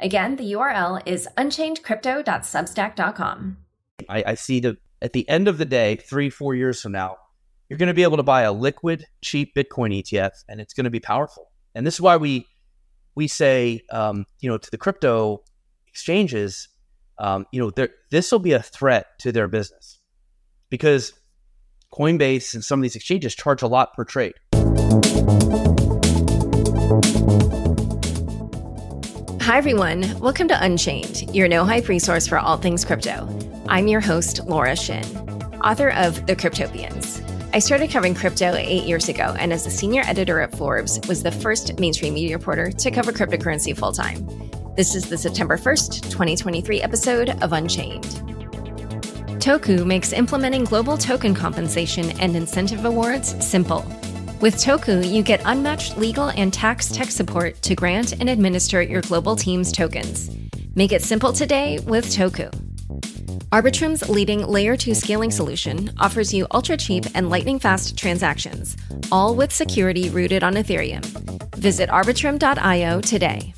Again, the URL is unchainedcrypto.substack.com. I, I see the at the end of the day, three, four years from now, you're going to be able to buy a liquid, cheap Bitcoin ETF, and it's going to be powerful. And this is why we we say, um, you know, to the crypto exchanges, um, you know, this will be a threat to their business because Coinbase and some of these exchanges charge a lot per trade. Hi, everyone. Welcome to Unchained, your no hype resource for all things crypto. I'm your host, Laura Shin, author of The Cryptopians. I started covering crypto eight years ago, and as a senior editor at Forbes, was the first mainstream media reporter to cover cryptocurrency full time. This is the September 1st, 2023 episode of Unchained. Toku makes implementing global token compensation and incentive awards simple. With Toku, you get unmatched legal and tax tech support to grant and administer your global team's tokens. Make it simple today with Toku. Arbitrum's leading layer 2 scaling solution offers you ultra cheap and lightning fast transactions, all with security rooted on Ethereum. Visit arbitrum.io today.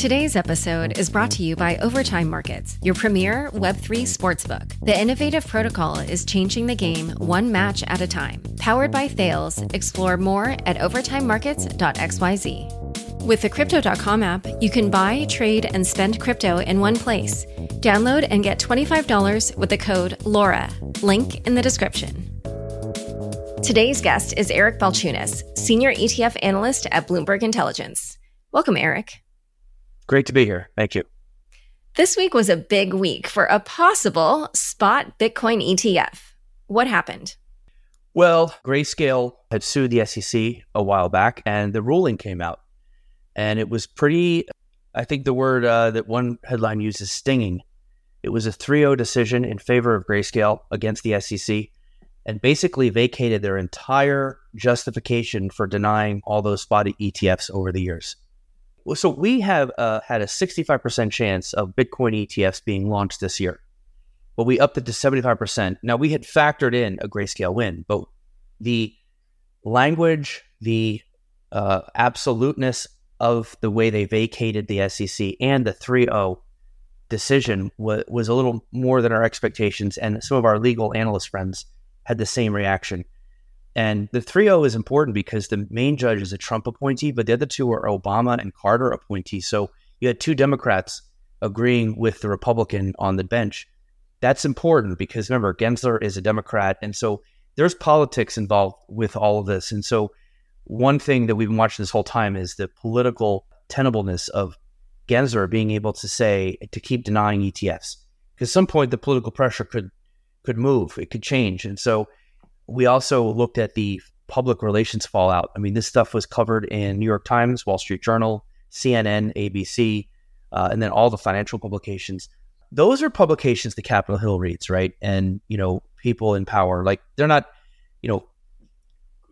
Today's episode is brought to you by Overtime Markets, your premier Web3 sportsbook. The innovative protocol is changing the game one match at a time. Powered by Thales, explore more at overtimemarkets.xyz. With the Crypto.com app, you can buy, trade, and spend crypto in one place. Download and get $25 with the code LAURA. Link in the description. Today's guest is Eric Balchunas, Senior ETF Analyst at Bloomberg Intelligence. Welcome, Eric. Great to be here. Thank you. This week was a big week for a possible spot Bitcoin ETF. What happened? Well, Grayscale had sued the SEC a while back, and the ruling came out. And it was pretty, I think the word uh, that one headline uses stinging. It was a 3 0 decision in favor of Grayscale against the SEC and basically vacated their entire justification for denying all those spotty ETFs over the years. So we have uh, had a 65% chance of Bitcoin ETFs being launched this year. But we upped it to 75%. Now we had factored in a grayscale win, but the language, the uh, absoluteness of the way they vacated the SEC and the 3 0 decision was, was a little more than our expectations. And some of our legal analyst friends had the same reaction. And the 3 0 is important because the main judge is a Trump appointee, but the other two are Obama and Carter appointees. So you had two Democrats agreeing with the Republican on the bench. That's important because remember, Gensler is a Democrat. And so there's politics involved with all of this. And so one thing that we've been watching this whole time is the political tenableness of Gensler being able to say to keep denying ETFs. Because at some point the political pressure could could move, it could change. And so we also looked at the public relations fallout. I mean, this stuff was covered in New York Times, Wall Street Journal, CNN, ABC, uh, and then all the financial publications. Those are publications the Capitol Hill reads, right? And you know, people in power, like they're not, you know,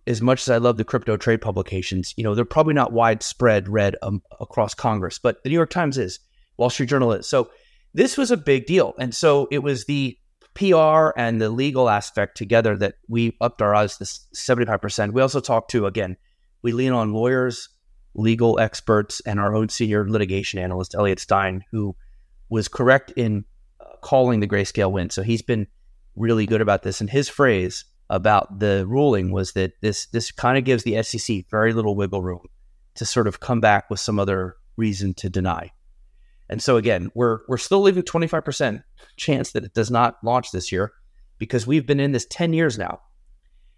as much as I love the crypto trade publications, you know, they're probably not widespread read um, across Congress, but the New York Times is, Wall Street Journal is. So this was a big deal, and so it was the PR and the legal aspect together that we upped our odds to 75%. We also talked to, again, we lean on lawyers, legal experts, and our own senior litigation analyst, Elliott Stein, who was correct in uh, calling the grayscale win. So he's been really good about this. And his phrase about the ruling was that this this kind of gives the SEC very little wiggle room to sort of come back with some other reason to deny. And so again, we're we're still leaving 25% chance that it does not launch this year because we've been in this 10 years now.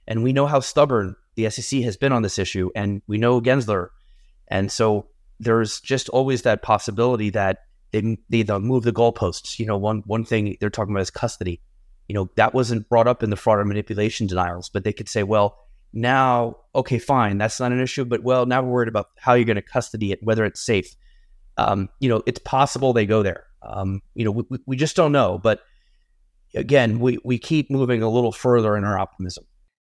And we know how stubborn the SEC has been on this issue and we know Gensler. And so there's just always that possibility that they they move the goalposts. You know, one one thing they're talking about is custody. You know, that wasn't brought up in the fraud or manipulation denials, but they could say, well, now, okay, fine, that's not an issue, but well, now we're worried about how you're going to custody it, whether it's safe um, you know, it's possible they go there. Um, you know, we, we just don't know. But again, we, we keep moving a little further in our optimism.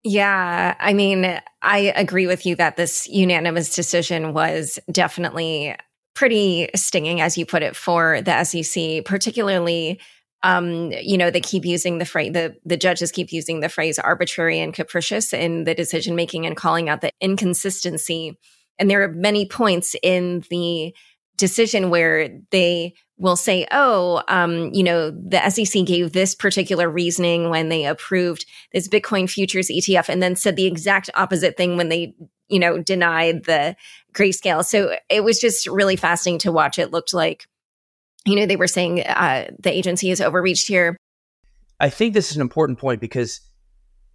Yeah. I mean, I agree with you that this unanimous decision was definitely pretty stinging, as you put it, for the SEC, particularly. Um, you know, they keep using the phrase, the, the judges keep using the phrase arbitrary and capricious in the decision making and calling out the inconsistency. And there are many points in the decision where they will say, oh, um, you know, the SEC gave this particular reasoning when they approved this Bitcoin futures ETF and then said the exact opposite thing when they, you know, denied the grayscale. So it was just really fascinating to watch. It looked like, you know, they were saying uh, the agency is overreached here. I think this is an important point because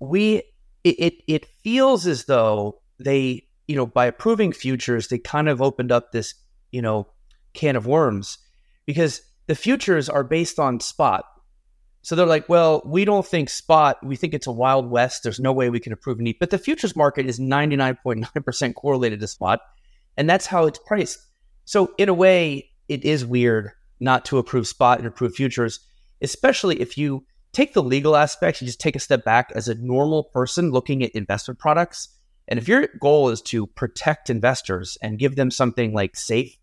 we, it, it, it feels as though they, you know, by approving futures, they kind of opened up this, you know, can of worms because the futures are based on spot. So they're like, well, we don't think spot. We think it's a wild west. There's no way we can approve need. But the futures market is 99.9% correlated to spot. And that's how it's priced. So in a way, it is weird not to approve spot and approve futures, especially if you take the legal aspects, you just take a step back as a normal person looking at investment products. And if your goal is to protect investors and give them something like safe,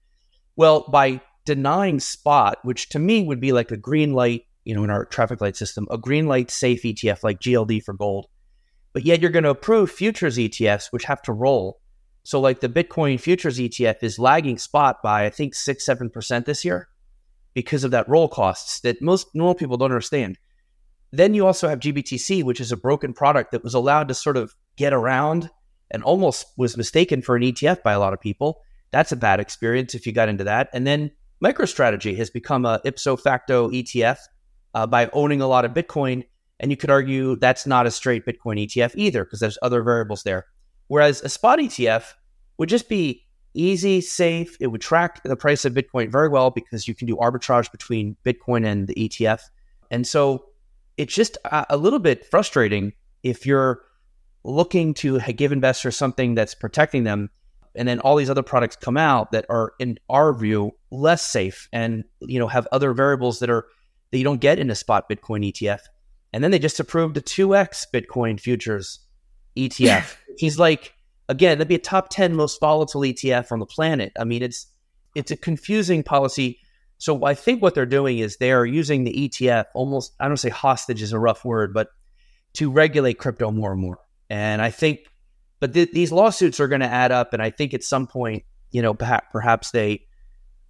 well, by denying spot, which to me would be like a green light, you know, in our traffic light system, a green light safe ETF like GLD for gold. But yet you're going to approve futures ETFs, which have to roll. So, like the Bitcoin futures ETF is lagging spot by, I think, six, 7% this year because of that roll costs that most normal people don't understand. Then you also have GBTC, which is a broken product that was allowed to sort of get around and almost was mistaken for an ETF by a lot of people. That's a bad experience if you got into that. And then MicroStrategy has become a ipso facto ETF uh, by owning a lot of Bitcoin. And you could argue that's not a straight Bitcoin ETF either because there's other variables there. Whereas a spot ETF would just be easy, safe. It would track the price of Bitcoin very well because you can do arbitrage between Bitcoin and the ETF. And so it's just a, little bit frustrating if you're looking to give investors something that's protecting them and then all these other products come out that are in our view less safe and you know have other variables that are that you don't get in a spot bitcoin etf and then they just approved a 2x bitcoin futures etf he's like again that'd be a top 10 most volatile etf on the planet. I mean it's it's a confusing policy. So i think what they're doing is they are using the etf almost i don't say hostage is a rough word but to regulate crypto more and more. And i think but th- these lawsuits are going to add up, and I think at some point, you know, perhaps they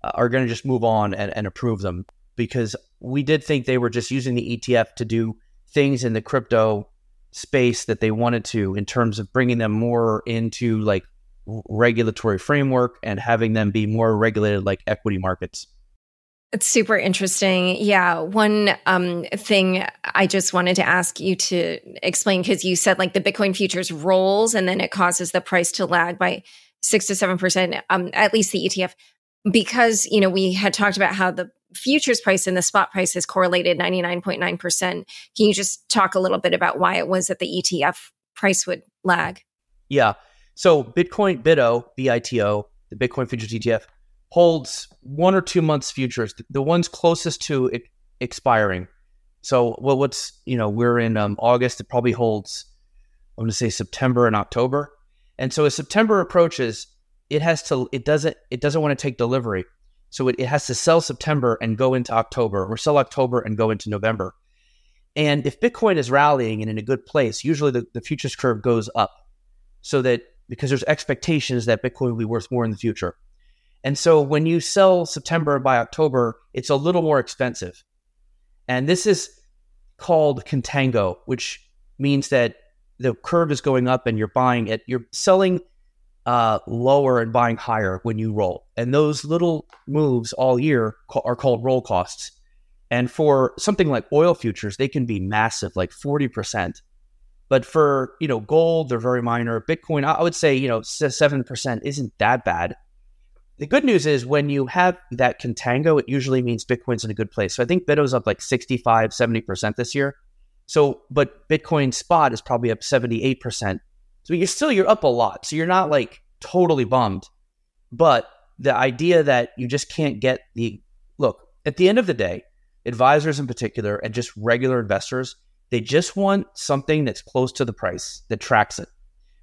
uh, are going to just move on and, and approve them because we did think they were just using the ETF to do things in the crypto space that they wanted to in terms of bringing them more into like regulatory framework and having them be more regulated like equity markets. It's super interesting. Yeah. One um, thing I just wanted to ask you to explain because you said like the Bitcoin futures rolls and then it causes the price to lag by six to seven percent, um, at least the ETF, because you know we had talked about how the futures price and the spot price is correlated ninety nine point nine percent. Can you just talk a little bit about why it was that the ETF price would lag? Yeah. So Bitcoin BITO, BITO, the Bitcoin futures ETF holds one or two months futures, the ones closest to expiring. So, well, what's you know we're in um, August. It probably holds. I'm going to say September and October. And so as September approaches, it has to. It doesn't. It doesn't want to take delivery. So it, it has to sell September and go into October, or sell October and go into November. And if Bitcoin is rallying and in a good place, usually the, the futures curve goes up, so that because there's expectations that Bitcoin will be worth more in the future. And so when you sell September buy October, it's a little more expensive. And this is called contango, which means that the curve is going up and you're buying it. You're selling uh, lower and buying higher when you roll. And those little moves all year are called roll costs. And for something like oil futures, they can be massive, like 40%. But for, you know, gold, they're very minor. Bitcoin, I would say, you know, 7% isn't that bad. The good news is when you have that contango, it usually means Bitcoin's in a good place. So I think BITO's up like 65, 70% this year. So, but Bitcoin spot is probably up 78%. So you're still, you're up a lot. So you're not like totally bummed. But the idea that you just can't get the look at the end of the day, advisors in particular, and just regular investors, they just want something that's close to the price that tracks it,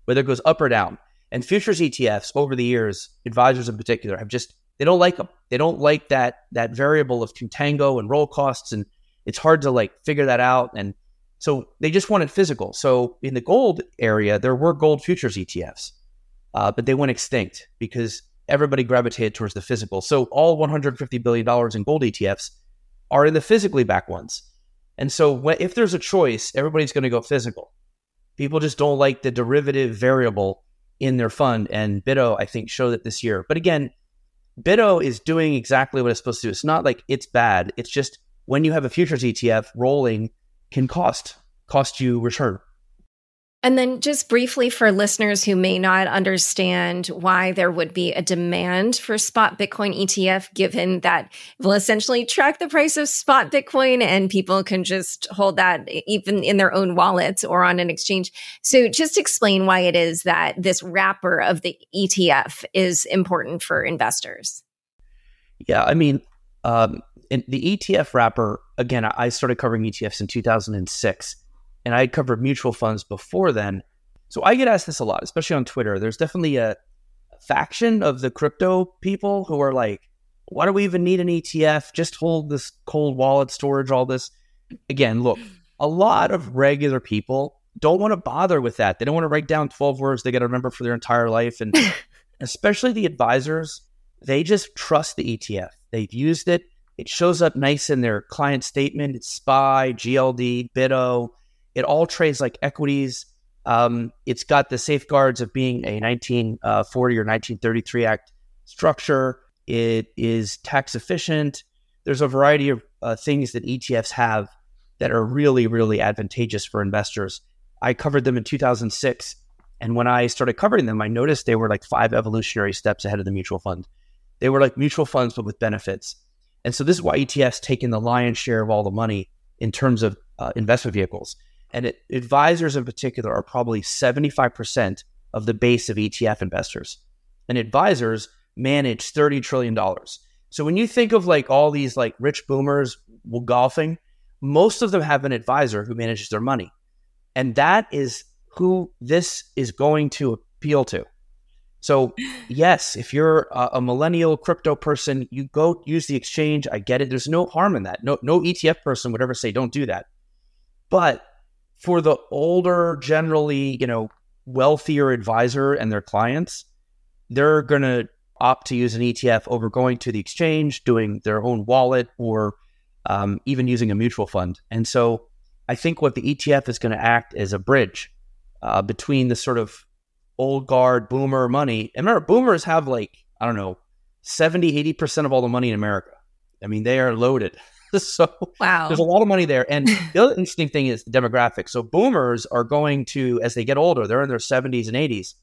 whether it goes up or down. And futures ETFs over the years, advisors in particular, have just they don't like them. They don't like that that variable of contango and roll costs, and it's hard to like figure that out. And so they just wanted physical. So in the gold area, there were gold futures ETFs, uh, but they went extinct because everybody gravitated towards the physical. So all 150 billion dollars in gold ETFs are in the physically backed ones. And so if there's a choice, everybody's going to go physical. People just don't like the derivative variable in their fund. And BITO, I think, showed it this year. But again, BITO is doing exactly what it's supposed to do. It's not like it's bad. It's just when you have a futures ETF rolling can cost cost you return. And then, just briefly for listeners who may not understand why there would be a demand for spot Bitcoin ETF, given that will essentially track the price of spot Bitcoin and people can just hold that even in their own wallets or on an exchange. So, just explain why it is that this wrapper of the ETF is important for investors. Yeah, I mean, um, the ETF wrapper, again, I started covering ETFs in 2006 and I had covered mutual funds before then. So I get asked this a lot, especially on Twitter. There's definitely a faction of the crypto people who are like, why do we even need an ETF? Just hold this cold wallet storage, all this. Again, look, a lot of regular people don't want to bother with that. They don't want to write down 12 words they got to remember for their entire life. And especially the advisors, they just trust the ETF. They've used it. It shows up nice in their client statement. It's SPY, GLD, BITO, it all trades like equities. Um, it's got the safeguards of being a 1940 uh, or 1933 Act structure. It is tax efficient. There's a variety of uh, things that ETFs have that are really, really advantageous for investors. I covered them in 2006. And when I started covering them, I noticed they were like five evolutionary steps ahead of the mutual fund. They were like mutual funds, but with benefits. And so this is why ETFs taking the lion's share of all the money in terms of uh, investment vehicles. And it, advisors in particular are probably 75% of the base of ETF investors. And advisors manage $30 trillion. So when you think of like all these like rich boomers golfing, most of them have an advisor who manages their money. And that is who this is going to appeal to. So, yes, if you're a, a, millennial crypto person, you go use the exchange. I get it. There's no harm in that. No, no ETF person would ever say don't do that. But for the older, generally, you know, wealthier advisor and their clients, they're going to opt to use an ETF over going to the exchange, doing their own wallet, or um, even using a mutual fund. And so I think what the ETF is going to act as a bridge uh, between the sort of old guard boomer money. And remember, boomers have like, I don't know, 70, 80% of all the money in America. I mean, they are loaded. so wow. there's a lot of money there. And the other interesting thing is the demographics. So boomers are going to, as they get older, they're in their 70s and 80s,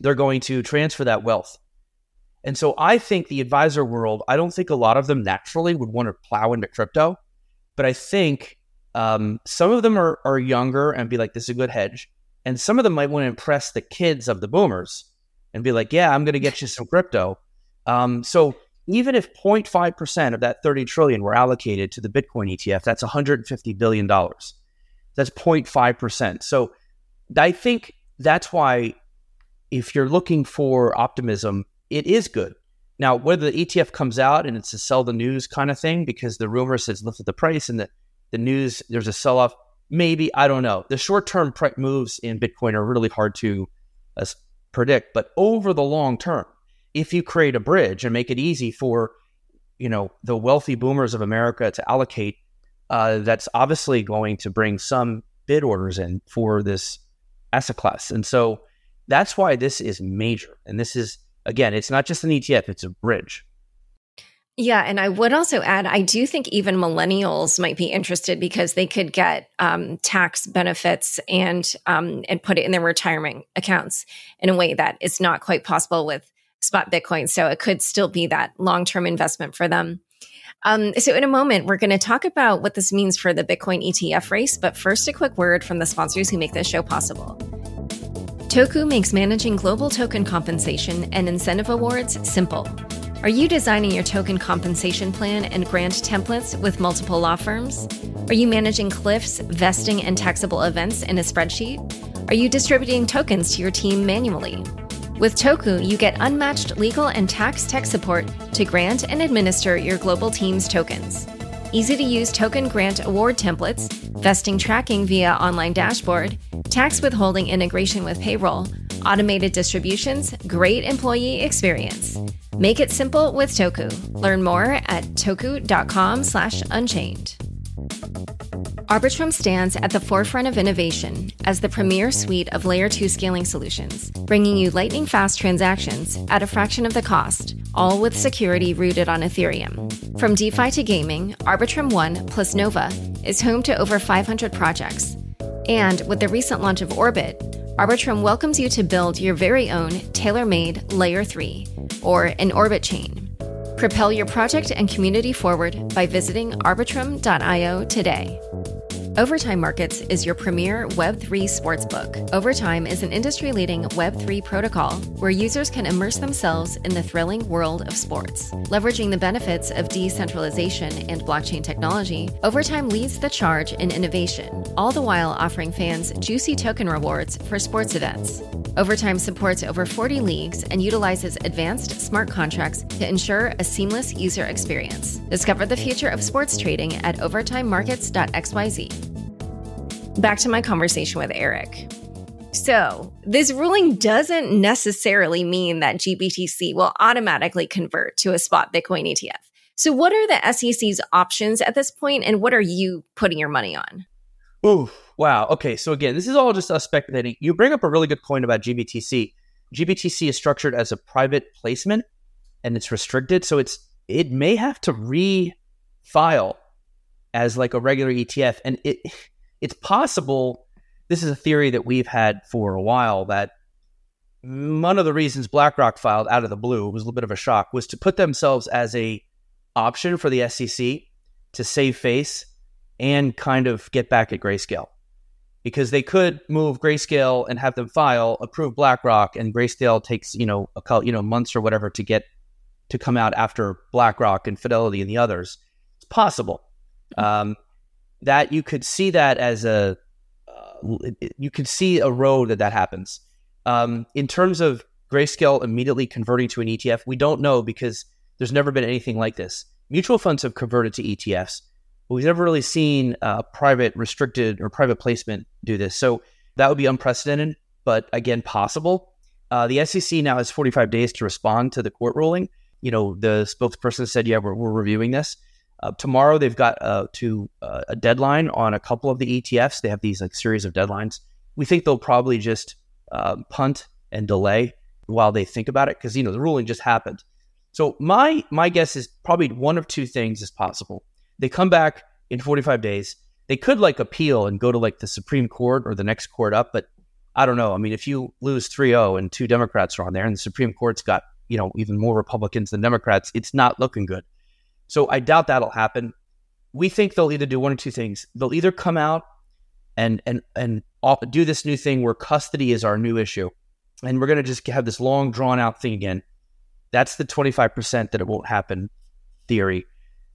they're going to transfer that wealth. And so I think the advisor world, I don't think a lot of them naturally would want to plow into crypto, but I think um, some of them are, are younger and be like, this is a good hedge. And some of them might want to impress the kids of the boomers and be like, yeah, I'm going to get you some crypto. Um, so even if 0.5% of that 30 trillion were allocated to the Bitcoin ETF, that's 150 billion dollars. That's 0.5%. So I think that's why if you're looking for optimism, it is good. Now, whether the ETF comes out and it's a sell the news kind of thing because the rumor says lifted the price and the, the news there's a sell off, maybe I don't know. The short term price moves in Bitcoin are really hard to uh, predict, but over the long term, if you create a bridge and make it easy for you know the wealthy boomers of America to allocate, uh, that's obviously going to bring some bid orders in for this asset class, and so that's why this is major. And this is again, it's not just an ETF; it's a bridge. Yeah, and I would also add, I do think even millennials might be interested because they could get um, tax benefits and um, and put it in their retirement accounts in a way that is not quite possible with spot Bitcoin. So it could still be that long term investment for them. Um, so, in a moment, we're going to talk about what this means for the Bitcoin ETF race. But first, a quick word from the sponsors who make this show possible. Toku makes managing global token compensation and incentive awards simple. Are you designing your token compensation plan and grant templates with multiple law firms? Are you managing cliffs, vesting, and taxable events in a spreadsheet? Are you distributing tokens to your team manually? With Toku, you get unmatched legal and tax tech support to grant and administer your global team's tokens. Easy to use token grant award templates, vesting tracking via online dashboard, tax withholding integration with payroll, automated distributions, great employee experience. Make it simple with Toku. Learn more at toku.com/unchained. Arbitrum stands at the forefront of innovation as the premier suite of layer 2 scaling solutions, bringing you lightning fast transactions at a fraction of the cost, all with security rooted on Ethereum. From DeFi to gaming, Arbitrum One plus Nova is home to over 500 projects. And with the recent launch of Orbit, Arbitrum welcomes you to build your very own tailor made Layer 3, or an Orbit chain. Propel your project and community forward by visiting arbitrum.io today. Overtime Markets is your premier Web3 sportsbook. Overtime is an industry leading Web3 protocol where users can immerse themselves in the thrilling world of sports. Leveraging the benefits of decentralization and blockchain technology, Overtime leads the charge in innovation, all the while offering fans juicy token rewards for sports events. Overtime supports over 40 leagues and utilizes advanced smart contracts to ensure a seamless user experience. Discover the future of sports trading at overtimemarkets.xyz. Back to my conversation with Eric. So, this ruling doesn't necessarily mean that GBTC will automatically convert to a spot Bitcoin ETF. So, what are the SEC's options at this point, and what are you putting your money on? Ooh, wow. Okay, so again, this is all just us speculating. You bring up a really good point about GBTC. GBTC is structured as a private placement and it's restricted, so it's it may have to refile as like a regular ETF, and it it's possible. This is a theory that we've had for a while that one of the reasons BlackRock filed out of the blue it was a little bit of a shock was to put themselves as a option for the SEC to save face and kind of get back at Grayscale because they could move Grayscale and have them file, approve BlackRock, and Grayscale takes you know a couple, you know months or whatever to get to come out after BlackRock and Fidelity and the others. It's possible um, that you could see that as a uh, you could see a road that that happens. Um, in terms of Grayscale immediately converting to an ETF, we don't know because there's never been anything like this. Mutual funds have converted to ETFs but we've never really seen a private restricted or private placement do this. So that would be unprecedented, but again, possible. Uh, the SEC now has 45 days to respond to the court ruling. You know, the spokesperson said, yeah, we're, we're reviewing this. Uh, tomorrow, they've got uh, to uh, a deadline on a couple of the ETFs. They have these like series of deadlines. We think they'll probably just um, punt and delay while they think about it because you know the ruling just happened. So my my guess is probably one of two things is possible. They come back in 45 days. They could like appeal and go to like the Supreme Court or the next court up, but I don't know. I mean, if you lose 3-0 and two Democrats are on there and the Supreme Court's got, you know, even more Republicans than Democrats, it's not looking good. So I doubt that'll happen. We think they'll either do one or two things. They'll either come out and and and do this new thing where custody is our new issue, and we're going to just have this long drawn out thing again. That's the 25% that it won't happen theory.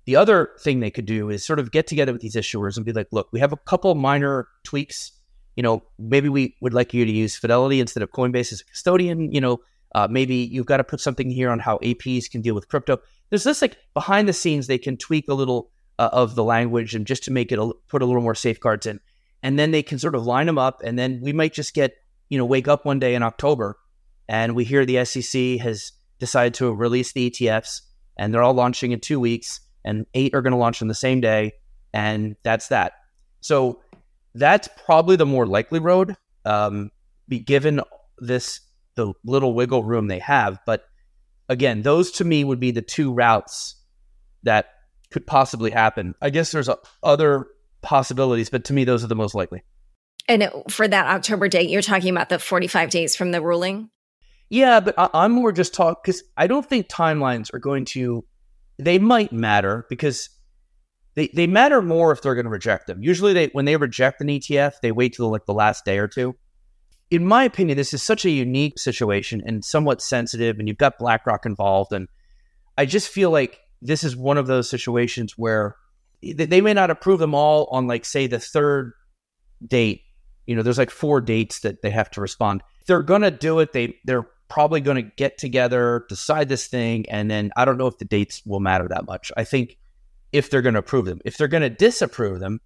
The other thing they could do is sort of get together with these issuers and be like, look, we have a couple minor tweaks. You know, maybe we would like you to use Fidelity instead of Coinbase as a custodian. You know, uh, maybe you've got to put something here on how APs can deal with crypto. There's this like behind the scenes, they can tweak a little uh, of the language and just to make it a, put a little more safeguards in. And then they can sort of line them up. And then we might just get, you know, wake up one day in October and we hear the SEC has decided to release the ETFs and they're all launching in two weeks and eight are going to launch on the same day, and that's that. So that's probably the more likely road, um, given this the little wiggle room they have. But again, those to me would be the two routes that could possibly happen. I guess there's a, other possibilities, but to me, those are the most likely. And for that October date, you're talking about the 45 days from the ruling? Yeah, but I, am more just talk because I don't think timelines are going to they might matter because they, they matter more if they're going to reject them. Usually, they when they reject an ETF, they wait till like the last day or two. In my opinion, this is such a unique situation and somewhat sensitive, and you've got BlackRock involved, and I just feel like this is one of those situations where they may not approve them all on like say the third date. You know, there's like four dates that they have to respond. They're gonna do it. They they're probably going to get together, decide this thing, and then I don't know if the dates will matter that much. I think if they're going to approve them, if they're going to disapprove them,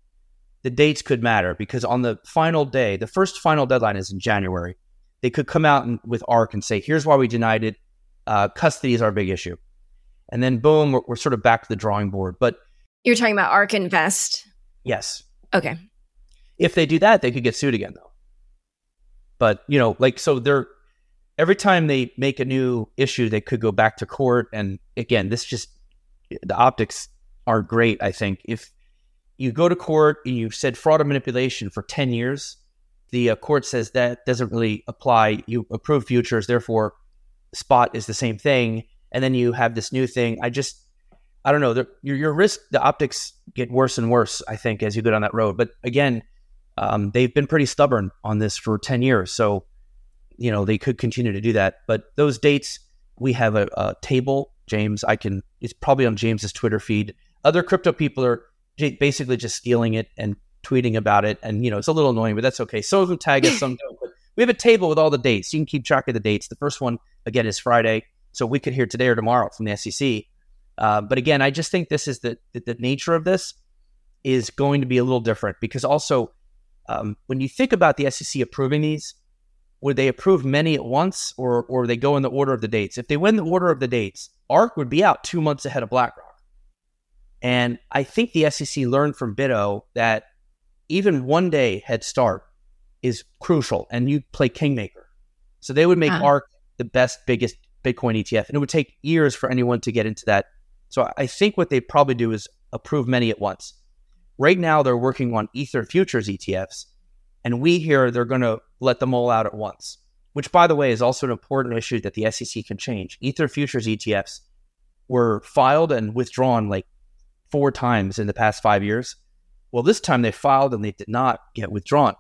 the dates could matter because on the final day, the first final deadline is in January. They could come out and, with ARK and say, "Here's why we denied it. Uh, custody is our big issue," and then boom, we're, we're sort of back to the drawing board. But you're talking about ARK Invest. Yes. Okay. If they do that, they could get sued again, though. But you know, like so, they're every time they make a new issue, they could go back to court. And again, this just the optics are great. I think if you go to court and you've said fraud and manipulation for ten years, the uh, court says that doesn't really apply. You approve futures, therefore, spot is the same thing. And then you have this new thing. I just I don't know. The, your, your risk, the optics get worse and worse, I think, as you go down that road. But again, um, they've been pretty stubborn on this for 10 years. So you know, they could continue to do that. But those dates, we have a, a table, James. I can, it's probably on James's Twitter feed. Other crypto people are basically just stealing it and tweeting about it. And, you know, it's a little annoying, but that's okay. Some of them tag us, some don't. But we have a table with all the dates. You can keep track of the dates. The first one, again, is Friday. So we could hear today or tomorrow from the SEC. Uh, but again, I just think this is the, the, the nature of this is going to be a little different because also um, when you think about the SEC approving these, would they approve many at once or or they go in the order of the dates? If they win the order of the dates, ARK would be out two months ahead of BlackRock. And I think the SEC learned from BITO that even one day head start is crucial and you play kingmaker. So they would make uh-huh. ARK the best, biggest Bitcoin ETF. And it would take years for anyone to get into that. So I think what they probably do is approve many at once. Right now, they're working on Ether futures ETFs. And we hear they're going to let them all out at once, which, by the way, is also an important issue that the SEC can change. Ether futures ETFs were filed and withdrawn like four times in the past five years. Well, this time they filed and they did not get withdrawn.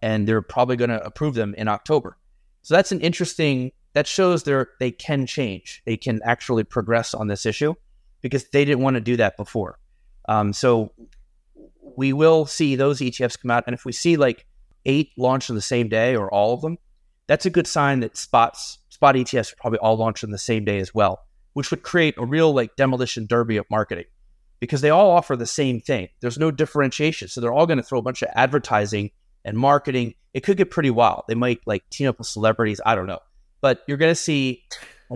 And they're probably going to approve them in October. So that's an interesting, that shows they they can change. They can actually progress on this issue because they didn't want to do that before. Um, so we will see those ETFs come out. And if we see like eight launch on the same day or all of them, that's a good sign that spots spot ETFs are probably all launched on the same day as well, which would create a real like demolition derby of marketing because they all offer the same thing. There's no differentiation. So they're all going to throw a bunch of advertising and marketing. It could get pretty wild. They might like team up with celebrities. I don't know. But you're going to see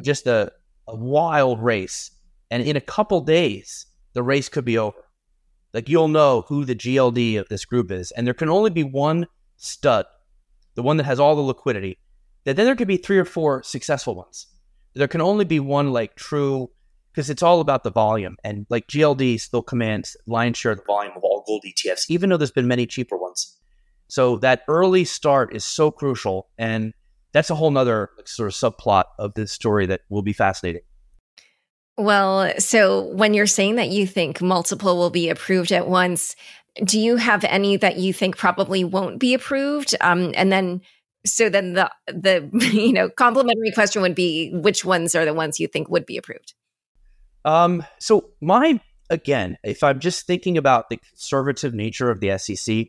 just a, a wild race. And in a couple days, the race could be over. Like you'll know who the GLD of this group is. And there can only be one stud, the one that has all the liquidity, that then there could be three or four successful ones. There can only be one like true, because it's all about the volume. And like GLD still commands lion's share of the volume of all gold ETFs, even though there's been many cheaper ones. So that early start is so crucial. And that's a whole nother sort of subplot of this story that will be fascinating. Well, so when you're saying that you think multiple will be approved at once, do you have any that you think probably won't be approved? Um, and then, so then the the you know complementary question would be which ones are the ones you think would be approved? Um, so my again, if I'm just thinking about the conservative nature of the SEC,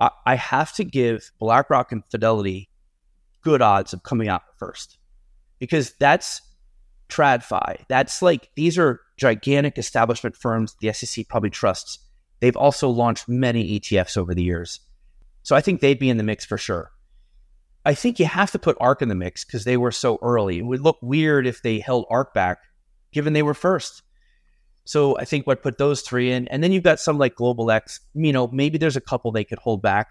I, I have to give BlackRock and Fidelity good odds of coming out first because that's TradFi. That's like these are gigantic establishment firms the SEC probably trusts They've also launched many ETFs over the years. So I think they'd be in the mix for sure. I think you have to put ARK in the mix because they were so early. It would look weird if they held ARK back, given they were first. So I think what put those three in, and then you've got some like Global X. You know, maybe there's a couple they could hold back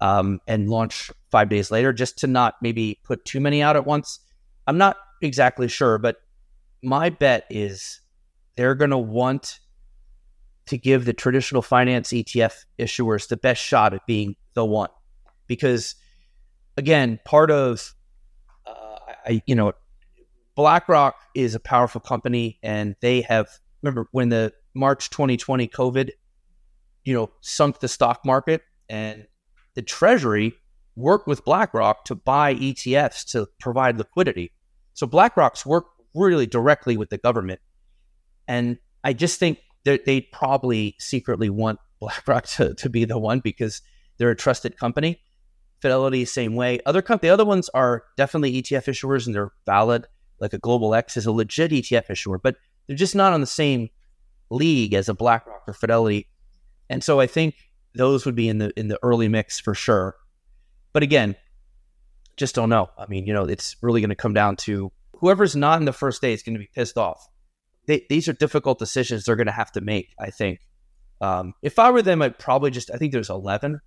um, and launch five days later, just to not maybe put too many out at once. I'm not exactly sure, but my bet is they're going to want to give the traditional finance ETF issuers the best shot at being the one. Because again, part of, uh, I, you know, BlackRock is a powerful company and they have, remember when the March 2020 COVID, you know, sunk the stock market and the treasury worked with BlackRock to buy ETFs to provide liquidity. So BlackRock's worked really directly with the government. And I just think that they probably secretly want BlackRock to, to be the one because they're a trusted company. Fidelity, same way. Other com- the other ones are definitely ETF issuers and they're valid. Like a Global X is a legit ETF issuer, but they're just not on the same league as a BlackRock or Fidelity. And so I think those would be in the in the early mix for sure. But again, just don't know. I mean, you know, it's really going to come down to whoever's not in the first day is going to be pissed off. They, these are difficult decisions they're going to have to make. I think. Um, if I were them, I'd probably just. I think there's 11.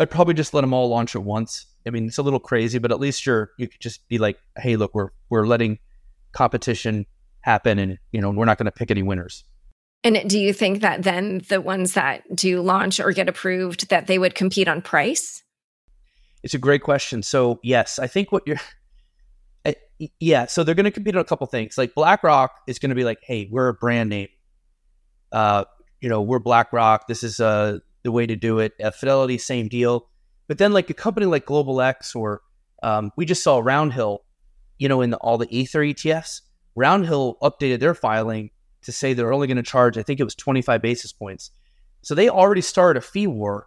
I'd probably just let them all launch at once. I mean, it's a little crazy, but at least you're you could just be like, hey, look, we're we're letting competition happen, and you know, we're not going to pick any winners. And do you think that then the ones that do launch or get approved that they would compete on price? It's a great question. So yes, I think what you're, yeah. So they're going to compete on a couple things. Like BlackRock is going to be like, hey, we're a brand name. Uh, you know, we're BlackRock. This is uh the way to do it. Uh, Fidelity, same deal. But then like a company like Global X or um, we just saw Roundhill, you know, in the, all the Ether ETFs. Roundhill updated their filing to say they're only going to charge, I think it was 25 basis points. So they already started a fee war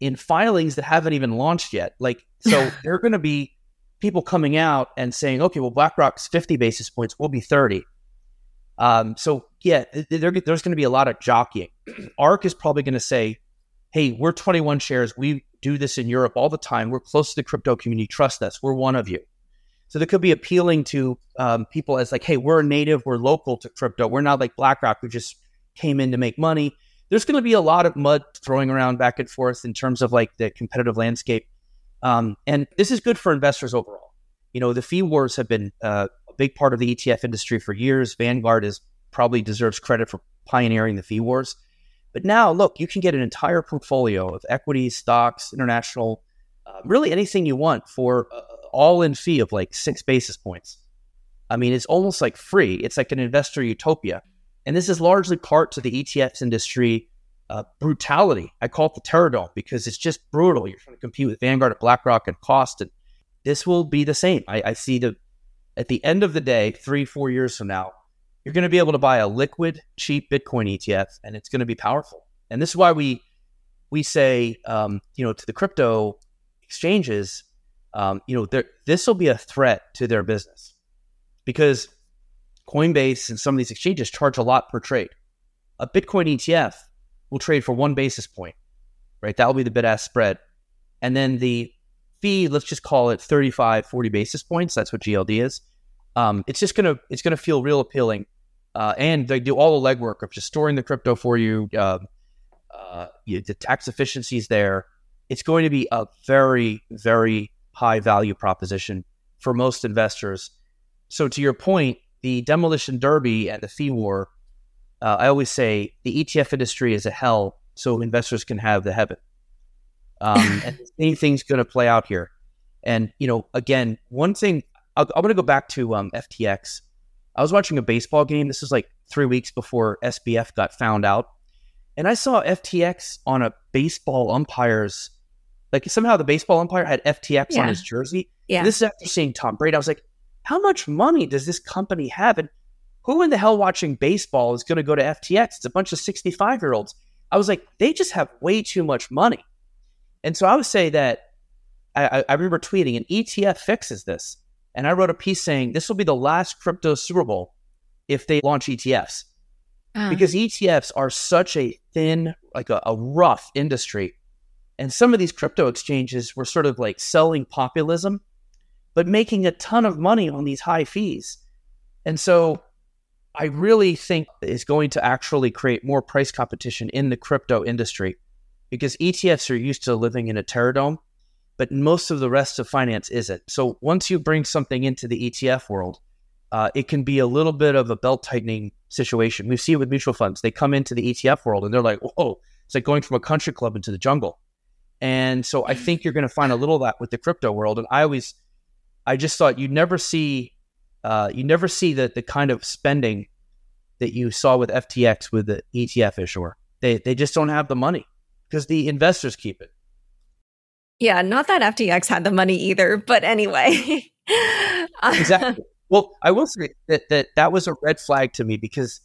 in filings that haven't even launched yet. Like, so there are going to be people coming out and saying, okay, well, BlackRock's 50 basis points, will be 30. Um, so yeah, there, there's going to be a lot of jockeying. ARK is probably going to say, hey, we're 21Shares. We do this in Europe all the time. We're close to the crypto community. Trust us. We're one of you. So that could be appealing to um, people as like, hey, we're native, we're local to crypto. We're not like BlackRock who just came in to make money there's going to be a lot of mud throwing around back and forth in terms of like the competitive landscape. Um, and this is good for investors overall. You know, the fee wars have been uh, a big part of the ETF industry for years. Vanguard is probably deserves credit for pioneering the fee wars. But now, look, you can get an entire portfolio of equities, stocks, international, uh, really anything you want for uh, all in fee of like six basis points. I mean, it's almost like free. It's like an investor utopia. And this is largely part to the ETFs industry uh, brutality. I call it the Terrordome because it's just brutal. You're trying to compete with Vanguard and BlackRock and Cost, and this will be the same. I, I see the at the end of the day, three, four years from now, you're going to be able to buy a liquid, cheap Bitcoin ETF, and it's going to be powerful. And this is why we we say, um, you know, to the crypto exchanges, um, you know, this will be a threat to their business because Coinbase and some of these exchanges charge a lot per trade. A Bitcoin ETF will trade for one basis point, right? That will be the bid ask spread. And then the fee, let's just call it 35, 40 basis points. That's what GLD is. Um, it's just gonna it's gonna feel real appealing, uh, and they do all the legwork of just storing the crypto for you. Uh, uh, you the tax efficiencies there. It's going to be a very very high value proposition for most investors. So to your point, the demolition derby and the fee war, uh, I always say the ETF industry is a hell so investors can have the heaven. Um, and the same thing's going to play out here. And, you know, again, one thing, i am going to go back to um, FTX. I was watching a baseball game. This was like three weeks before SBF got found out. And I saw FTX on a baseball umpire's, like somehow the baseball umpire had FTX yeah. on his jersey. Yeah. This is after seeing Tom Brady. I was like, how much money does this company have? And who in the hell watching baseball is going to go to FTX? It's a bunch of 65 year olds. I was like, they just have way too much money. And so I would say that I, I remember tweeting an ETF fixes this. And I wrote a piece saying this will be the last crypto Super Bowl if they launch ETFs. Uh. Because ETFs are such a thin, like a, a rough industry. And some of these crypto exchanges were sort of like selling populism but making a ton of money on these high fees. And so I really think is going to actually create more price competition in the crypto industry because ETFs are used to living in a terrordome, but most of the rest of finance isn't. So once you bring something into the ETF world, uh, it can be a little bit of a belt tightening situation. We see it with mutual funds. They come into the ETF world and they're like, whoa, it's like going from a country club into the jungle. And so I think you're going to find a little of that with the crypto world. And I always I just thought you never see uh, you never see the the kind of spending that you saw with FTX with the ETF issuer. They they just don't have the money because the investors keep it. Yeah, not that FTX had the money either, but anyway. exactly. Well, I will say that, that that was a red flag to me because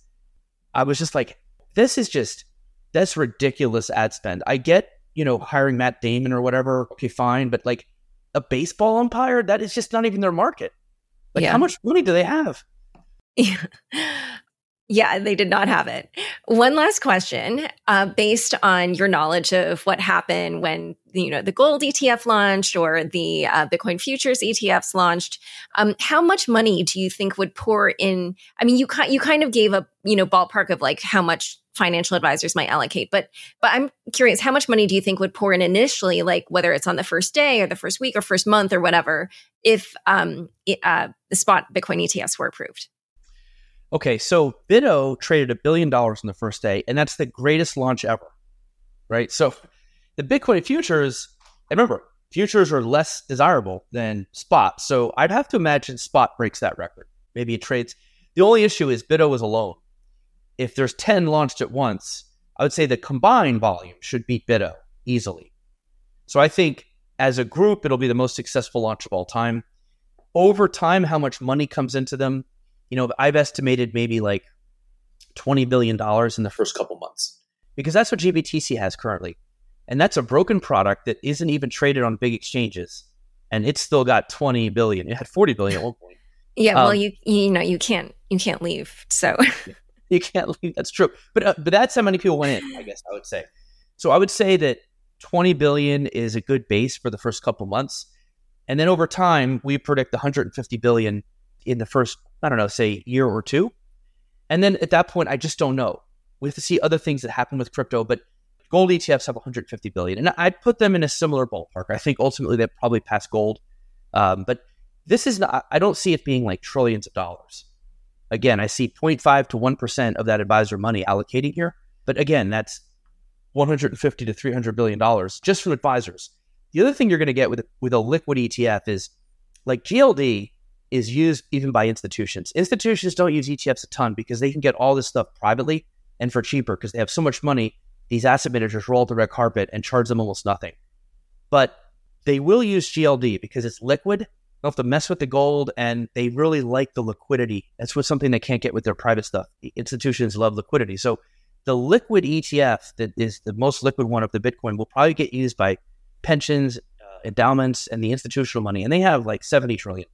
I was just like, this is just, that's ridiculous ad spend. I get, you know, hiring Matt Damon or whatever. Okay, fine. But like a baseball umpire, that is just not even their market. Like, yeah. how much money do they have? Yeah. Yeah, they did not have it. One last question, uh, based on your knowledge of what happened when you know the gold ETF launched or the uh, Bitcoin futures ETFs launched, um, how much money do you think would pour in? I mean, you you kind of gave a you know ballpark of like how much financial advisors might allocate, but but I'm curious, how much money do you think would pour in initially, like whether it's on the first day or the first week or first month or whatever, if um, it, uh, the spot Bitcoin ETFs were approved? Okay, so BITO traded a billion dollars on the first day, and that's the greatest launch ever, right? So the Bitcoin futures, and remember, futures are less desirable than spot. So I'd have to imagine spot breaks that record. Maybe it trades. The only issue is BITO is alone. If there's 10 launched at once, I would say the combined volume should beat BITO easily. So I think as a group, it'll be the most successful launch of all time. Over time, how much money comes into them you know, I've estimated maybe like $20 billion in the first couple months because that's what GBTC has currently. And that's a broken product that isn't even traded on big exchanges. And it's still got 20 billion. It had 40 billion at one point. Yeah, well, um, you you know you can't you can't leave, so you can't leave. That's true, but uh, but that's how many people went in. I guess I would say. So I would say that 20 billion is a good base for the first couple months, and then over time we predict 150 billion in the first I don't know, say year or two. And then at that point, I just don't know. We have to see other things that happen with crypto, but gold ETFs have 150 billion, and I'd put them in a similar ballpark. I think ultimately they probably pass gold, um, but this is not. I don't see it being like trillions of dollars. Again, I see 0.5 to 1 percent of that advisor money allocating here, but again, that's 150 to 300 billion dollars just from advisors. The other thing you're going to get with with a liquid ETF is like GLD is used even by institutions. Institutions don't use ETFs a ton because they can get all this stuff privately and for cheaper because they have so much money. These asset managers roll the red carpet and charge them almost nothing. But they will use GLD because it's liquid. They have to mess with the gold, and they really like the liquidity. That's what something they can't get with their private stuff. Institutions love liquidity. So the liquid ETF that is the most liquid one of the Bitcoin will probably get used by pensions, uh, endowments, and the institutional money, and they have like 70 trillion.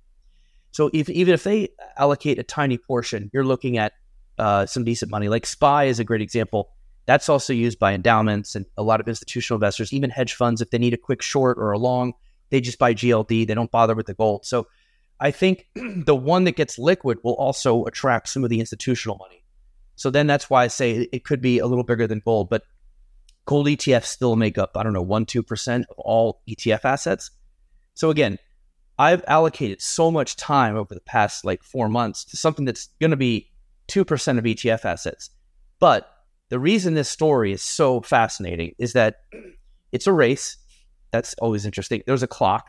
So if, even if they allocate a tiny portion, you're looking at uh, some decent money. Like SPY is a great example. That's also used by endowments and a lot of institutional investors, even hedge funds. If they need a quick short or a long, they just buy GLD. They don't bother with the gold. So I think the one that gets liquid will also attract some of the institutional money. So then that's why I say it could be a little bigger than gold, but gold ETFs still make up, I don't know, 1%, 2% of all ETF assets. So again, I've allocated so much time over the past like four months to something that's going to be 2% of ETF assets. But the reason this story is so fascinating is that it's a race. That's always interesting. There's a clock.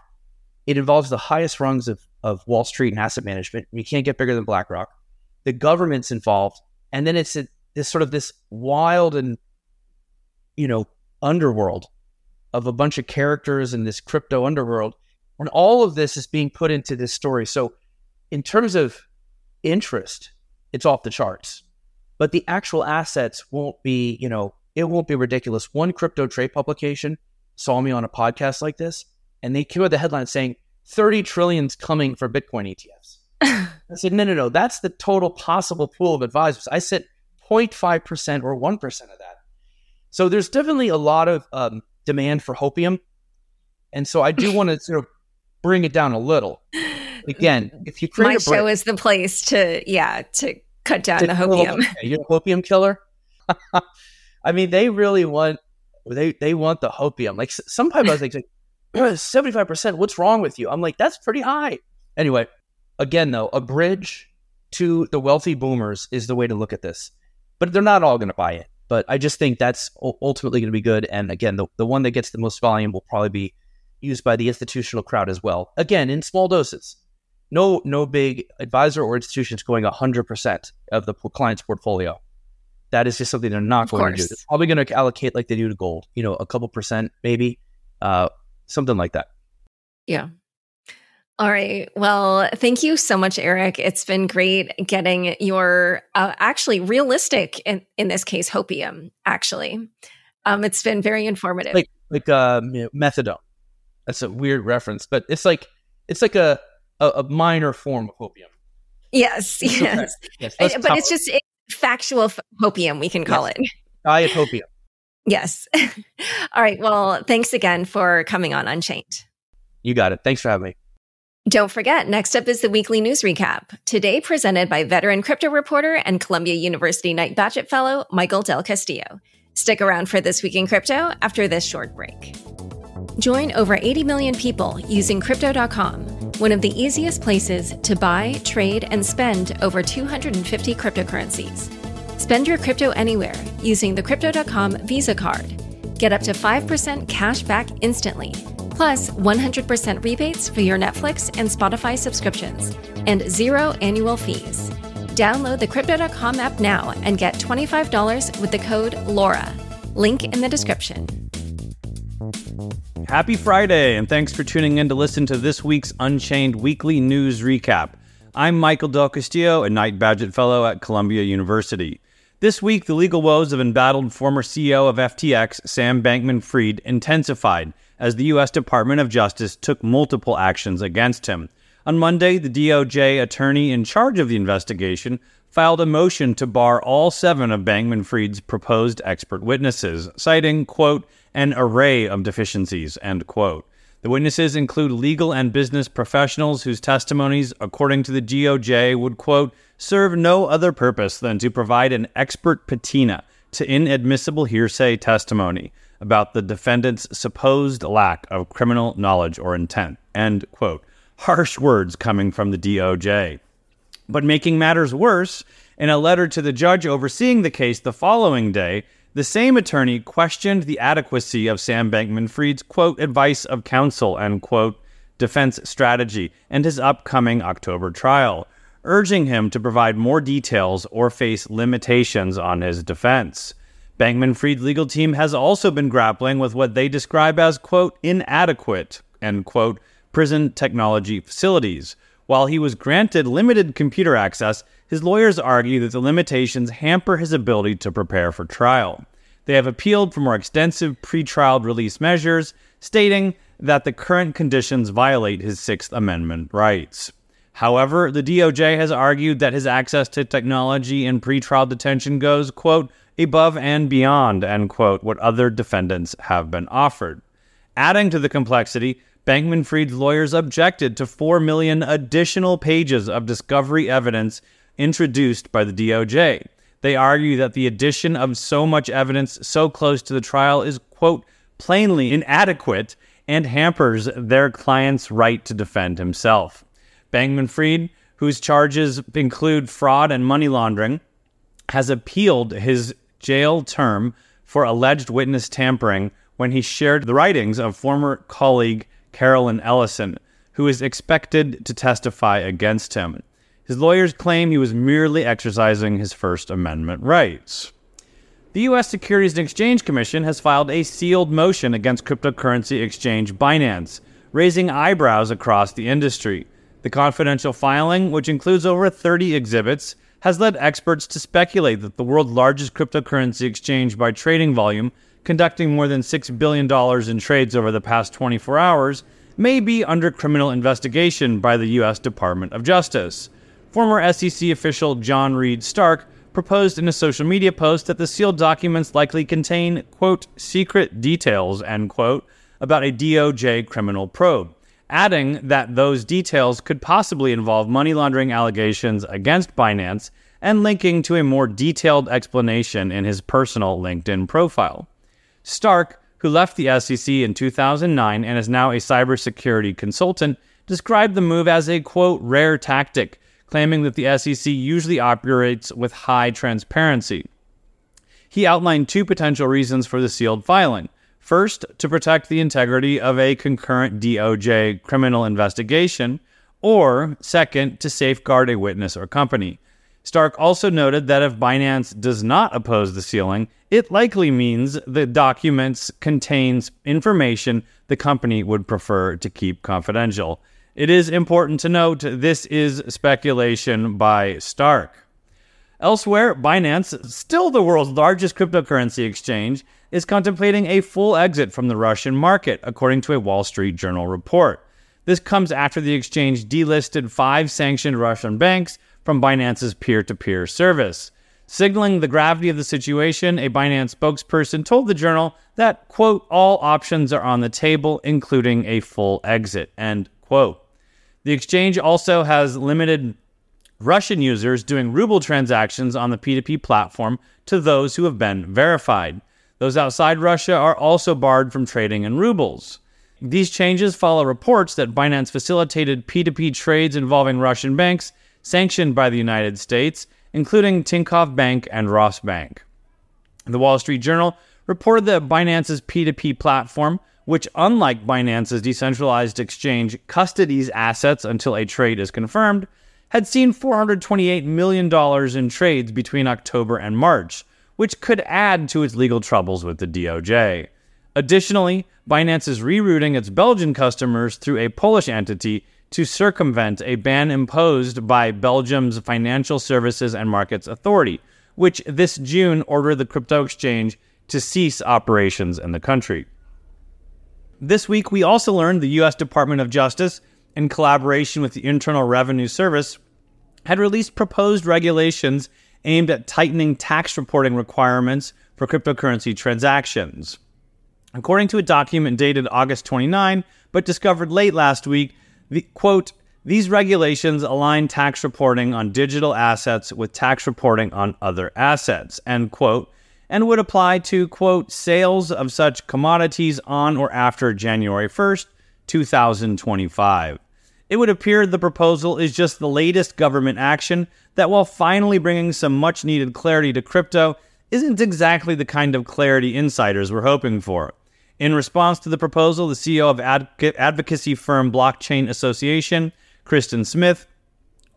It involves the highest rungs of, of Wall Street and asset management. You can't get bigger than BlackRock. The government's involved. And then it's a, this sort of this wild and, you know, underworld of a bunch of characters in this crypto underworld and all of this is being put into this story. So, in terms of interest, it's off the charts. But the actual assets won't be, you know, it won't be ridiculous. One crypto trade publication saw me on a podcast like this, and they came with the headline saying 30 trillions coming for Bitcoin ETFs. I said, no, no, no, that's the total possible pool of advisors. I said 0.5% or 1% of that. So there's definitely a lot of um, demand for hopium. And so I do want to sort of bring it down a little. Again, if you create my a show is the place to yeah to cut down to the hopium. You're a hopium killer. I mean, they really want they they want the hopium. Like sometimes I was like, seventy five percent. What's wrong with you? I'm like, that's pretty high. Anyway, again though, a bridge to the wealthy boomers is the way to look at this. But they're not all going to buy it. But I just think that's ultimately going to be good. And again, the, the one that gets the most volume will probably be used by the institutional crowd as well. Again, in small doses. No, no big advisor or institution is going 100% of the client's portfolio. That is just something they're not going to do. They're probably going to allocate like they do to gold, you know, a couple percent maybe, uh, something like that. Yeah. All right. Well, thank you so much, Eric. It's been great getting your uh, actually realistic, in, in this case, hopium, actually. Um, it's been very informative. Like, like uh, methadone. That's a weird reference, but it's like, it's like a, a, a minor form of hopium. Yes, yes. yes but it's just it's factual hopium, we can call yes. it. Diet hopium. Yes. All right. Well, thanks again for coming on Unchained. You got it. Thanks for having me. Don't forget, next up is the weekly news recap, today presented by veteran crypto reporter and Columbia University Knight Bagehot Fellow, Michael Del Castillo. Stick around for This Week in Crypto after this short break. Join over 80 million people using Crypto.com, one of the easiest places to buy, trade, and spend over 250 cryptocurrencies. Spend your crypto anywhere using the Crypto.com Visa card. Get up to 5% cash back instantly plus 100% rebates for your Netflix and Spotify subscriptions, and zero annual fees. Download the Crypto.com app now and get $25 with the code LAURA. Link in the description. Happy Friday, and thanks for tuning in to listen to this week's Unchained Weekly News Recap. I'm Michael Del Castillo, a Knight Bagehot Fellow at Columbia University. This week, the legal woes of embattled former CEO of FTX, Sam Bankman Fried, intensified as the U.S. Department of Justice took multiple actions against him. On Monday, the DOJ attorney in charge of the investigation filed a motion to bar all seven of Bankman Fried's proposed expert witnesses, citing, quote, an array of deficiencies, end quote. The witnesses include legal and business professionals whose testimonies, according to the DOJ, would, quote, serve no other purpose than to provide an expert patina to inadmissible hearsay testimony about the defendant's supposed lack of criminal knowledge or intent. End quote. Harsh words coming from the DOJ. But making matters worse, in a letter to the judge overseeing the case the following day, the same attorney questioned the adequacy of Sam Bankman Fried's quote advice of counsel and quote defense strategy and his upcoming October trial, urging him to provide more details or face limitations on his defense. Bankman Fried's legal team has also been grappling with what they describe as, quote, inadequate, end quote, prison technology facilities. While he was granted limited computer access, his lawyers argue that the limitations hamper his ability to prepare for trial. They have appealed for more extensive pretrial release measures, stating that the current conditions violate his Sixth Amendment rights. However, the DOJ has argued that his access to technology in pretrial detention goes, quote, above and beyond, end quote, what other defendants have been offered. Adding to the complexity, Bankman Fried's lawyers objected to 4 million additional pages of discovery evidence introduced by the DOJ. They argue that the addition of so much evidence so close to the trial is, quote, plainly inadequate and hampers their client's right to defend himself. Bankman Fried, whose charges include fraud and money laundering, has appealed his jail term for alleged witness tampering when he shared the writings of former colleague Caroline Ellison, who is expected to testify against him. His lawyers claim he was merely exercising his First Amendment rights. The U.S. Securities and Exchange Commission has filed a sealed motion against cryptocurrency exchange Binance, raising eyebrows across the industry. The confidential filing, which includes over 30 exhibits, has led experts to speculate that the world's largest cryptocurrency exchange by trading volume, conducting more than $6 billion in trades over the past 24 hours, may be under criminal investigation by the U.S. Department of Justice. Former SEC official John Reed Stark proposed in a social media post that the sealed documents likely contain, quote, secret details, end quote, about a DOJ criminal probe adding that those details could possibly involve money laundering allegations against Binance and linking to a more detailed explanation in his personal LinkedIn profile. Stark, who left the SEC in 2009 and is now a cybersecurity consultant, described the move as a quote rare tactic, claiming that the SEC usually operates with high transparency. He outlined two potential reasons for the sealed filing. First, to protect the integrity of a concurrent DOJ criminal investigation, or second, to safeguard a witness or company. Stark also noted that if Binance does not oppose the sealing, it likely means the documents contains information the company would prefer to keep confidential. It is important to note this is speculation by Stark. Elsewhere, Binance, still the world's largest cryptocurrency exchange, is contemplating a full exit from the Russian market, according to a Wall Street Journal report. This comes after the exchange delisted five sanctioned Russian banks from Binance's peer to peer service. Signaling the gravity of the situation, a Binance spokesperson told the journal that, quote, all options are on the table, including a full exit, end quote. The exchange also has limited Russian users doing ruble transactions on the P2P platform to those who have been verified. Those outside Russia are also barred from trading in rubles. These changes follow reports that Binance facilitated P2P trades involving Russian banks sanctioned by the United States, including Tinkoff Bank and Rosbank. The Wall Street Journal reported that Binance's P2P platform, which, unlike Binance's decentralized exchange, custodies assets until a trade is confirmed, had seen $428 million in trades between October and March, which could add to its legal troubles with the DOJ. Additionally, Binance is rerouting its Belgian customers through a Polish entity to circumvent a ban imposed by Belgium's Financial Services and Markets Authority, which this June ordered the crypto exchange to cease operations in the country. This week, we also learned the U.S. Department of Justice in collaboration with the Internal Revenue Service, had released proposed regulations aimed at tightening tax reporting requirements for cryptocurrency transactions. According to a document dated August 29, but discovered late last week, the quote, these regulations align tax reporting on digital assets with tax reporting on other assets, end quote, and would apply to, quote, sales of such commodities on or after January 1st, 2025. It would appear the proposal is just the latest government action that, while finally bringing some much needed clarity to crypto, isn't exactly the kind of clarity insiders were hoping for. In response to the proposal, the CEO of ad- advocacy firm Blockchain Association, Kristin Smith,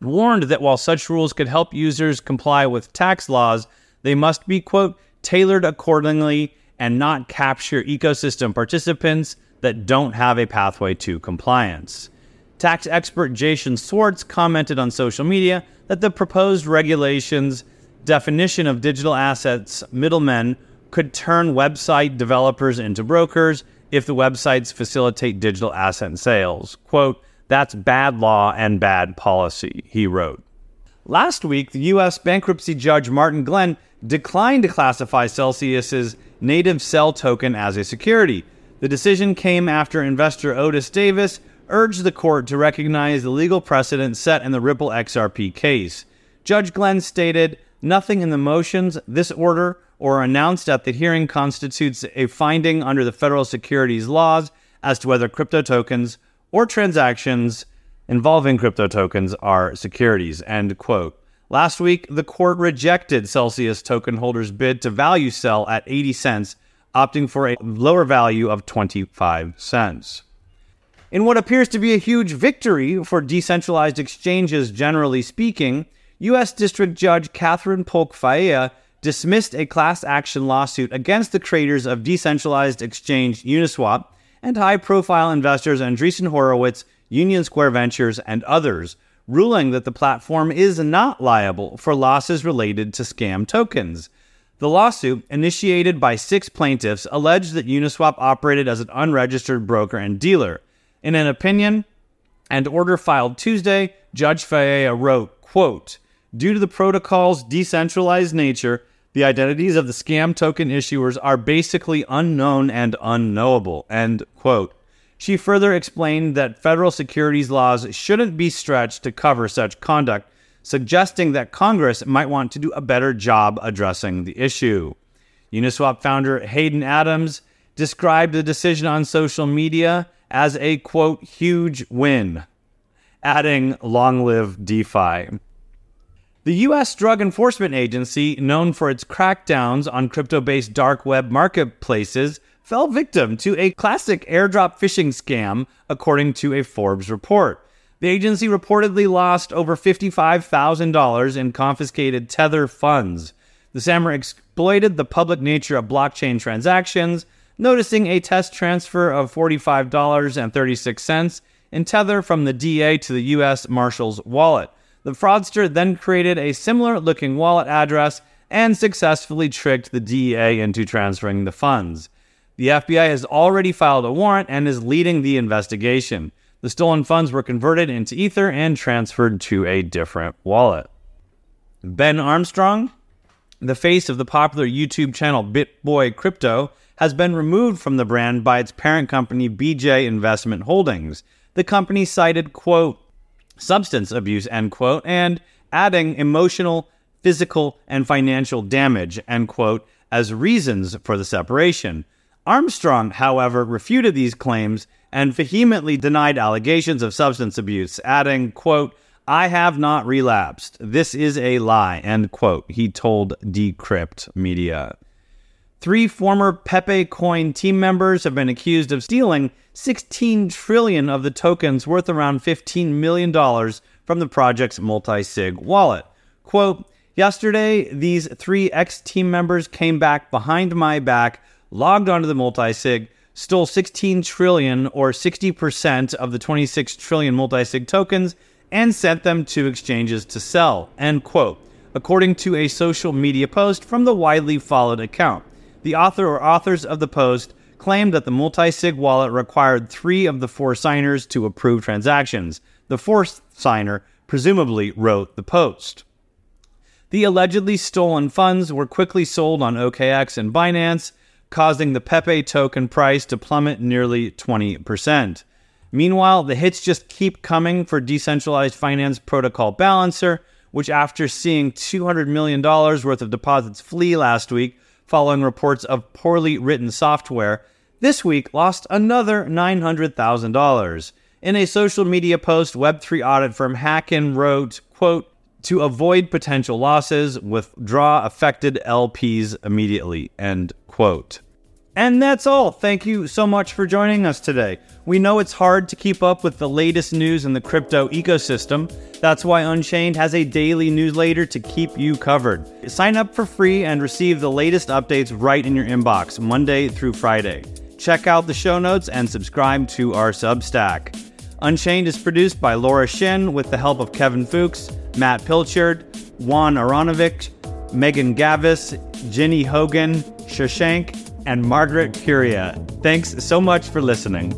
warned that while such rules could help users comply with tax laws, they must be, quote, tailored accordingly and not capture ecosystem participants that don't have a pathway to compliance. Tax expert Jason Schwartz commented on social media that the proposed regulations definition of digital assets middlemen could turn website developers into brokers if the websites facilitate digital asset sales. Quote, that's bad law and bad policy, he wrote. Last week, the U.S. bankruptcy judge Martin Glenn declined to classify Celsius's native CEL token as a security, the decision came after investor Otis Davis urged the court to recognize the legal precedent set in the Ripple XRP case. Judge Glenn stated, Nothing in the motions, this order, or announced at the hearing constitutes a finding under the federal securities laws as to whether crypto tokens or transactions involving crypto tokens are securities. End quote. Last week, the court rejected Celsius token holders' bid to value CEL at 80 cents opting for a lower value of 25 cents. In what appears to be a huge victory for decentralized exchanges generally speaking, U.S. District Judge Katherine Polk Failla dismissed a class action lawsuit against the creators of decentralized exchange Uniswap and high profile investors Andreessen Horowitz, Union Square Ventures, and others, ruling that the platform is not liable for losses related to scam tokens. The lawsuit, initiated by six plaintiffs, alleged that Uniswap operated as an unregistered broker and dealer. In an opinion and order filed Tuesday, Judge Failla wrote, quote, Due to the protocol's decentralized nature, the identities of the scam token issuers are basically unknown and unknowable. End quote. She further explained that federal securities laws shouldn't be stretched to cover such conduct suggesting that Congress might want to do a better job addressing the issue. Uniswap founder Hayden Adams described the decision on social media as a quote, huge win, adding, long live DeFi. The U.S. Drug Enforcement Agency, known for its crackdowns on crypto based dark web marketplaces, fell victim to a classic airdrop phishing scam, according to a Forbes report. The agency reportedly lost over $55,000 in confiscated Tether funds. The SAMR exploited the public nature of blockchain transactions, noticing a test transfer of $45.36 in Tether from the DA to the U.S. Marshal's wallet. The fraudster then created a similar looking wallet address and successfully tricked the DEA into transferring the funds. The FBI has already filed a warrant and is leading the investigation. The stolen funds were converted into Ether and transferred to a different wallet. Ben Armstrong, the face of the popular YouTube channel BitBoy Crypto, has been removed from the brand by its parent company BJ Investment Holdings. The company cited, quote, substance abuse, end quote, and adding emotional, physical, and financial damage, end quote, as reasons for the separation. Armstrong, however, refuted these claims and vehemently denied allegations of substance abuse, adding, quote, I have not relapsed. This is a lie, end quote, he told Decrypt Media. Three former Pepe Coin team members have been accused of stealing 16 trillion of the tokens worth around 15 million dollars from the project's multi-sig wallet. Quote, Yesterday, these three ex team members came back behind my back, logged onto the multi-sig, stole 16 trillion or 60% of the 26 trillion multi-sig tokens and sent them to exchanges to sell. End quote. According to a social media post from the widely followed account. The author or authors of the post claimed that the multi-sig wallet required three of the four signers to approve transactions. The fourth signer presumably wrote the post. The allegedly stolen funds were quickly sold on OKX and Binance, causing the Pepe token price to plummet nearly 20%. Meanwhile, the hits just keep coming for decentralized finance protocol Balancer, which, after seeing $200 million worth of deposits flee last week following reports of poorly written software, this week lost another $900,000. In a social media post, Web3 audit firm Hacken wrote, quote, to avoid potential losses, withdraw affected LPs immediately. End quote. And that's all. Thank you so much for joining us today. We know it's hard to keep up with the latest news in the crypto ecosystem. That's why Unchained has a daily newsletter to keep you covered. Sign up for free and receive the latest updates right in your inbox, Monday through Friday. Check out the show notes and subscribe to our Substack. Unchained is produced by Laura Shin with the help of Kevin Fuchs, Matt Pilchard, Juan Aranovich, Megan Gavis, Jenny Hogan, Shashank, and Margaret Curia. Thanks so much for listening.